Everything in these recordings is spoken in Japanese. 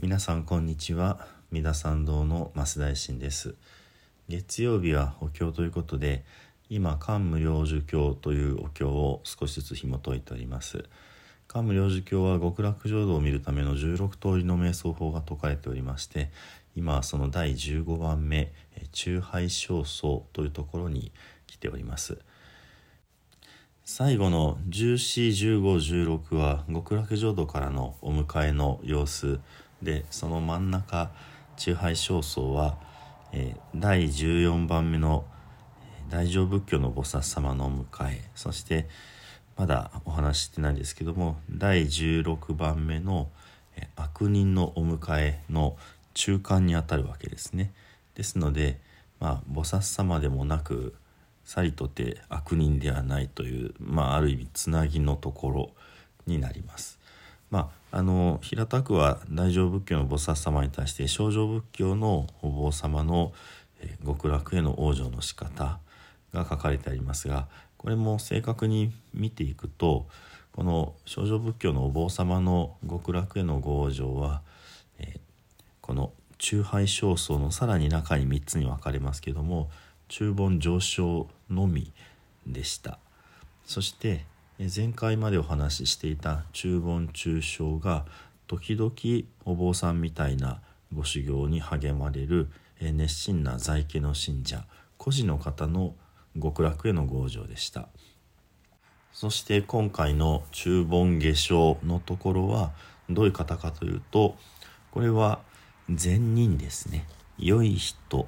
皆さんこんにちは。三田参道の増大臣です。月曜日はお経ということで今漢無量寿経というお経を少しずつ紐解いております。漢無量寿経は極楽浄土を見るための16通りの瞑想法が説かれておりまして今はその第15番目中拝正僧というところに来ております。最後の141516は極楽浄土からのお迎えの様子。でその真ん中中拝正僧は、えー、第14番目の大乗仏教の菩薩様のお迎えそしてまだお話ししてないですけども第16番目の悪人のお迎えの中間にあたるわけですね。ですので、まあ、菩薩様でもなくさりとて悪人ではないという、まあ、ある意味つなぎのところになります。まあ、あの平たくは大乗仏教の菩薩様に対して正常仏教のお坊様の、極楽への往生の仕方が書かれてありますがこれも正確に見ていくとこの正常仏教のお坊様の極楽へのご往生は、この中拝正僧のさらに中に3つに分かれますけども中盆上昇のみでした。そして前回までお話ししていた中盆中傷が時々お坊さんみたいなご修行に励まれる熱心な在家の信者孤児の方の極楽への合情でした。そして今回の中盆下生のところはどういう方かというとこれは善人ですね。良い人。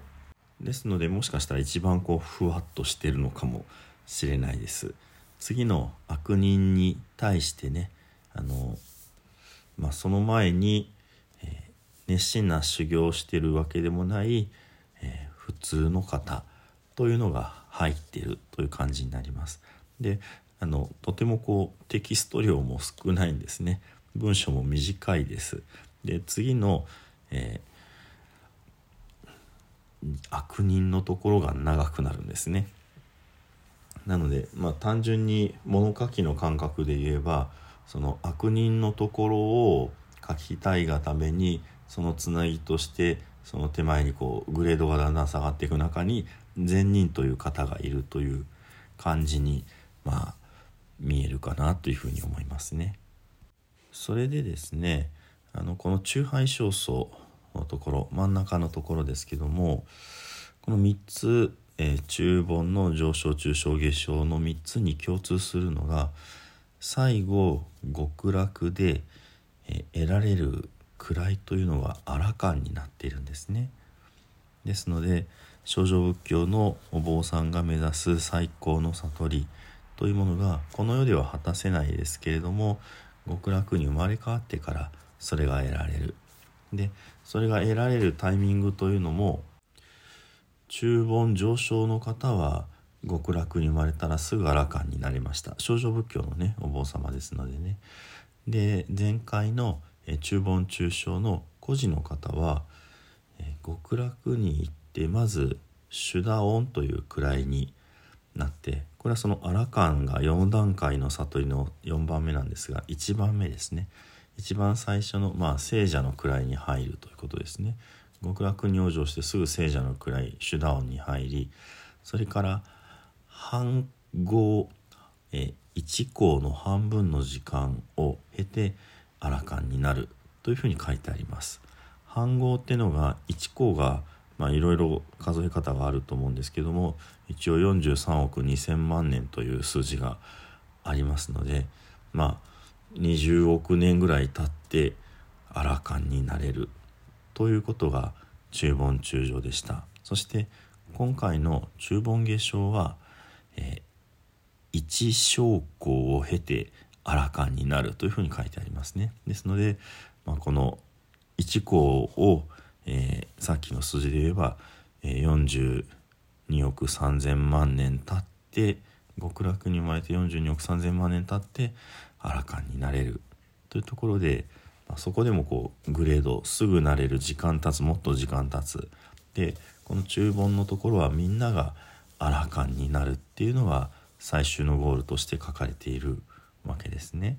ですのでもしかしたら一番こうふわっとしてるのかもしれないです。次の悪人に対してねあの、まあ、その前に、えー、熱心な修行をしてるわけでもない、えー、普通の方というのが入っているという感じになります。であのとてもこうテキスト量も少ないんですね。文章も短いです。で次の、えー、悪人のところが長くなるんですね。なのでまあ単純に物書きの感覚で言えばその悪人のところを書きたいがためにそのつなぎとしてその手前にこうグレードがだんだん下がっていく中に善人という方がいるという感じにまあ見えるかなというふうに思いますね。それでですねあのこの中杯焦燥のところ真ん中のところですけどもこの3つえー、中盆の上昇中小下昇の3つに共通するのが最後極楽で、えー、得られる位というのがアラカンになっているんですね。ですので少女仏教のお坊さんが目指す最高の悟りというものがこの世では果たせないですけれども極楽に生まれ変わってからそれが得られる。でそれが得られるタイミングというのも中盆上昇の方は極楽に生まれたらすぐアラカンになりました。少女仏教のねお坊様ですのでね。で前回の中盆中小の孤児の方は極楽に行ってまずシュダオンという位になってこれはそのアラカンが4段階の悟りの4番目なんですが1番目ですね。一番最初のまあ聖者の位に入るということですね。極楽に往生してすぐ聖者の位手段に入りそれから半号、え1項の半分の時間を経てアラカンになるというふうに書いてあります。半号ってのが1項がまあいろいろ数え方があると思うんですけども一応43億2,000万年という数字がありますのでまあ20億年ぐらい経ってアラカンになれるということが中盆中上でした。そして今回の中盆下生は、えー、一証拠を経てあらかんになるというふうに書いてありますね。ですので、まあ、この一項を、えー、さっきの数字で言えば、えー、42億3,000万年経って極楽に生まれて42億3,000万年経ってあらかんになれるというところで、そこでもこうグレードすぐなれる時間経つもっと時間経つでこの中盆のところはみんながアラカンになるっていうのが最終のゴールとして書かれているわけですね。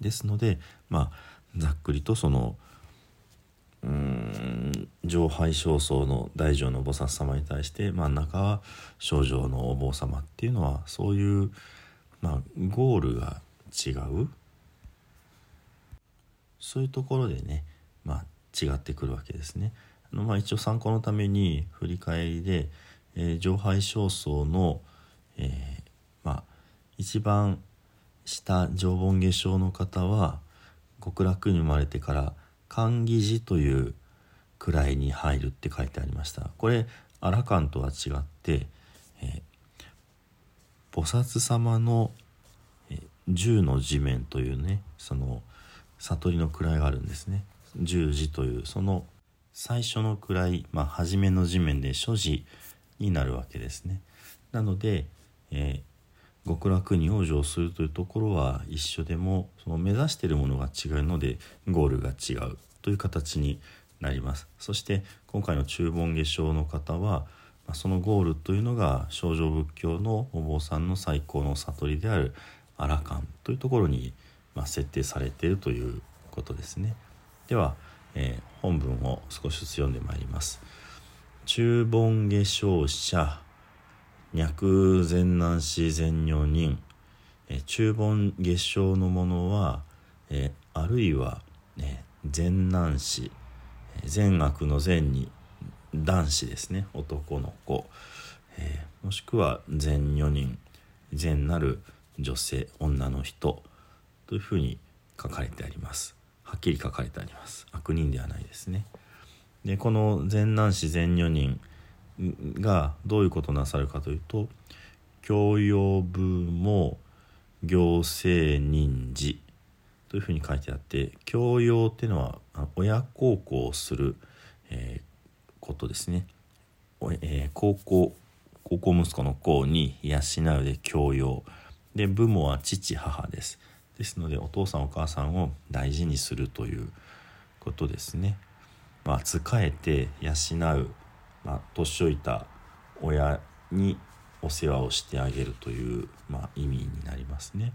ですのでまあざっくりとそのうーん上拝正僧の大乗の菩薩様に対して真ん中は正常のお坊様っていうのはそういう、まあ、ゴールが違うそういうところでね、まあ、違ってくるわけですね。あのまあ、一応参考のために振り返りで、えー、上拝正僧の、えー、まあ、一番下常盆下生の方は極楽に生まれてから寛義寺という位に入るって書いてありましたこれアラカンとは違って、えー、菩薩様の、えー、十の地面というねその悟りの位があるんですね。十字というその最初の位まあ初めの地面で所持になるわけですね。なので、えー、極楽に往生するというところは一緒でもその目指しているものが違うのでゴールが違うという形になります。そして今回の中盆下生の方はそのゴールというのが少女仏教のお坊さんの最高の悟りであるアラカンというところに、ま設定されているということですね。では、えー、本文を少しずつ読んでまいります。中盆下生者脈前難死前女人、え中盆下生のものは、えあるいは、ね、前難死善悪の善に男子ですね。男の子、えー、もしくは善女人。善なる女性女の人。というふうに書かれてあります。はっきり書かれてあります。悪人ではないですね。でこの善男子善女人がどういうことをなさるかというと教養部も行政人事というふうに書いてあって教養っていうのは親孝行をする、えー、ことですね、えー、高校高校息子の子に養うで教養。で母母は父母です。ですのでお父さんお母さんを大事にするということですね。まあ仕えて養う、まあ、年老いた親にお世話をしてあげるという、まあ、意味になりますね。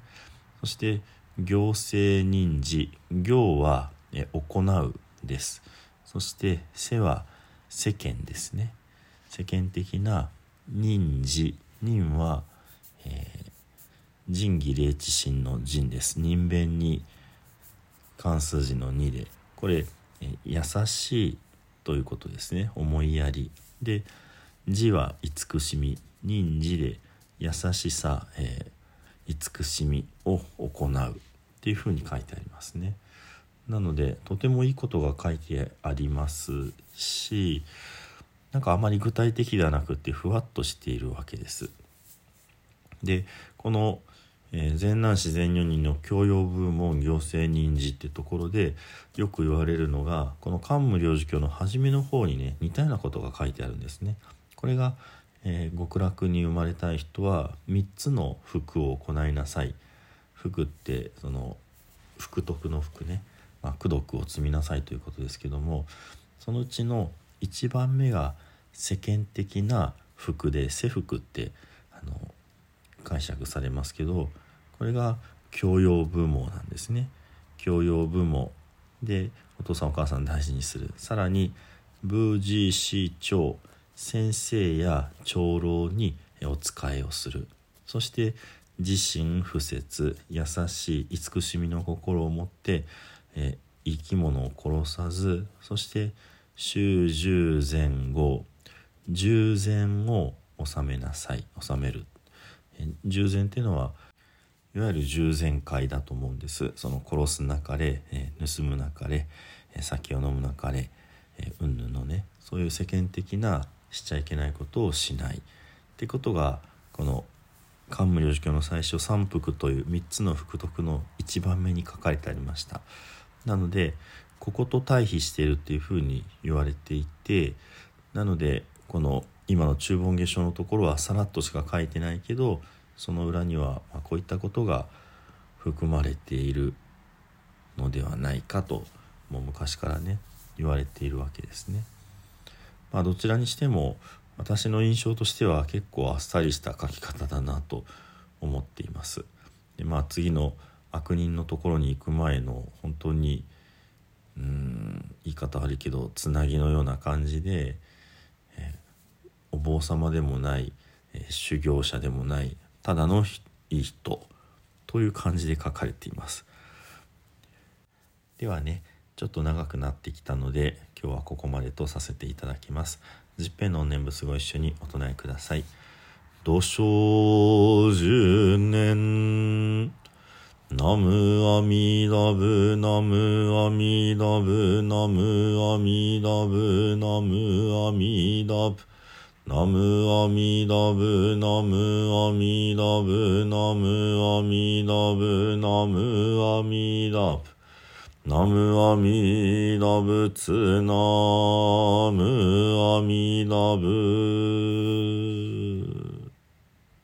そして行政人事行はえ行うです。そして世は世間ですね。世間的な任事任は、えー、仁義礼智信の仁です人弁に関数字の2でこれ、え、優しいということですね思いやりで字は慈しみ任事で優しさ、えー、慈しみを行うっていうふうに書いてありますね。なのでとてもいいことが書いてありますしなんかあまり具体的ではなくてふわっとしているわけです。でこのえ、善男子善女人の教養部門行政人事ってところでよく言われるのがこの桓武領事教の初めの方にね似たようなことが書いてあるんですね。これが、えー、極楽に生まれたい人は3つの福を行いなさい。福ってその福徳の福ね、まあ、功徳を積みなさいということですけどもそのうちの1番目が世間的な福で世福ってあの解釈されますけどこれが教養部門なんですね。教養部門でお父さんお母さん大事にする。さらにブージーシー長先生や長老にお仕えをする。そして自身不説優しい慈しみの心を持って、え生き物を殺さずそして修十前後従前を治めなさい治める。従前っていうのはいわゆる従前会だと思うんです。その殺すなかれ、え盗むなかれ、え酒を飲むなかれ、えうんぬのねそういう世間的なしちゃいけないことをしない。ってことがこの桓武領事教の最初三福という3つの福徳の1番目に書かれてありました。なのでここと対比しているっていうふうに言われていてなのでこの今の中盆下書のところはさらっとしか書いてないけどその裏にはこういったことが含まれているのではないかともう昔からね言われているわけですね。まあ、どちらにしても私の印象としては結構あっさりした書き方だなと思っています。でまあ次の悪人のところに行く前の本当にうん生い方悪いけどつなぎのような感じで、えー、お坊様でもない、えー、修行者でもないただのいい人という感じで書かれています。ではねちょっと長くなってきたので今日はここまでとさせていただきます。十平の念仏ご一緒にお唱えください土生十年ナムアミダブナムアミダブナムアミダブナムアミダブナムアミダブナムアミダブナムアミダブナムアミダブ。ナムアミダ仏ナムアミダブ。